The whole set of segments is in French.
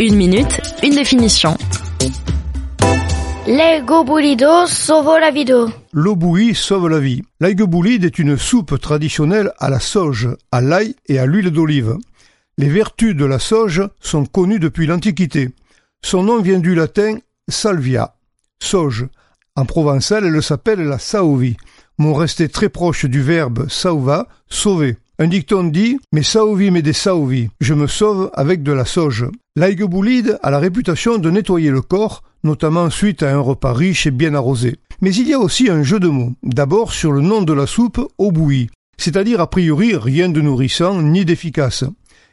Une minute, une définition. L'aigobulido sauve la vie. L'eau bouillie sauve la vie. L'aigueboulide est une soupe traditionnelle à la sauge, à l'ail et à l'huile d'olive. Les vertus de la sauge sont connues depuis l'Antiquité. Son nom vient du latin salvia, sauge. En provençal, elle s'appelle la saovi, mot resté très proche du verbe sauva, sauver. Un dicton dit Mais saovi mais des saovi, je me sauve avec de la sauge. L'aigueboulide a la réputation de nettoyer le corps, notamment suite à un repas riche et bien arrosé. Mais il y a aussi un jeu de mots. D'abord sur le nom de la soupe, eau bouillie, c'est-à-dire a priori rien de nourrissant ni d'efficace.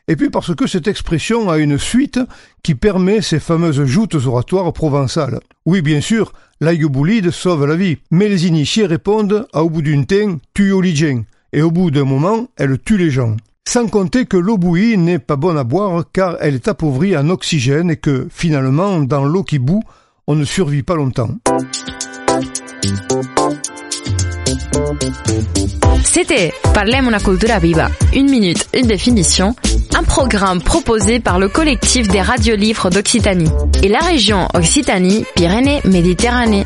Et puis parce que cette expression a une suite qui permet ces fameuses joutes oratoires provençales. Oui, bien sûr, l'aigueboulide sauve la vie, mais les initiés répondent à au bout d'une teint, tue oligien, et au bout d'un moment, elle tue les gens. Sans compter que l'eau bouillie n'est pas bonne à boire car elle est appauvrie en oxygène et que, finalement, dans l'eau qui bout, on ne survit pas longtemps. C'était Parlem una cultura viva. Une minute, une définition. Un programme proposé par le collectif des radiolivres d'Occitanie et la région Occitanie-Pyrénées-Méditerranée.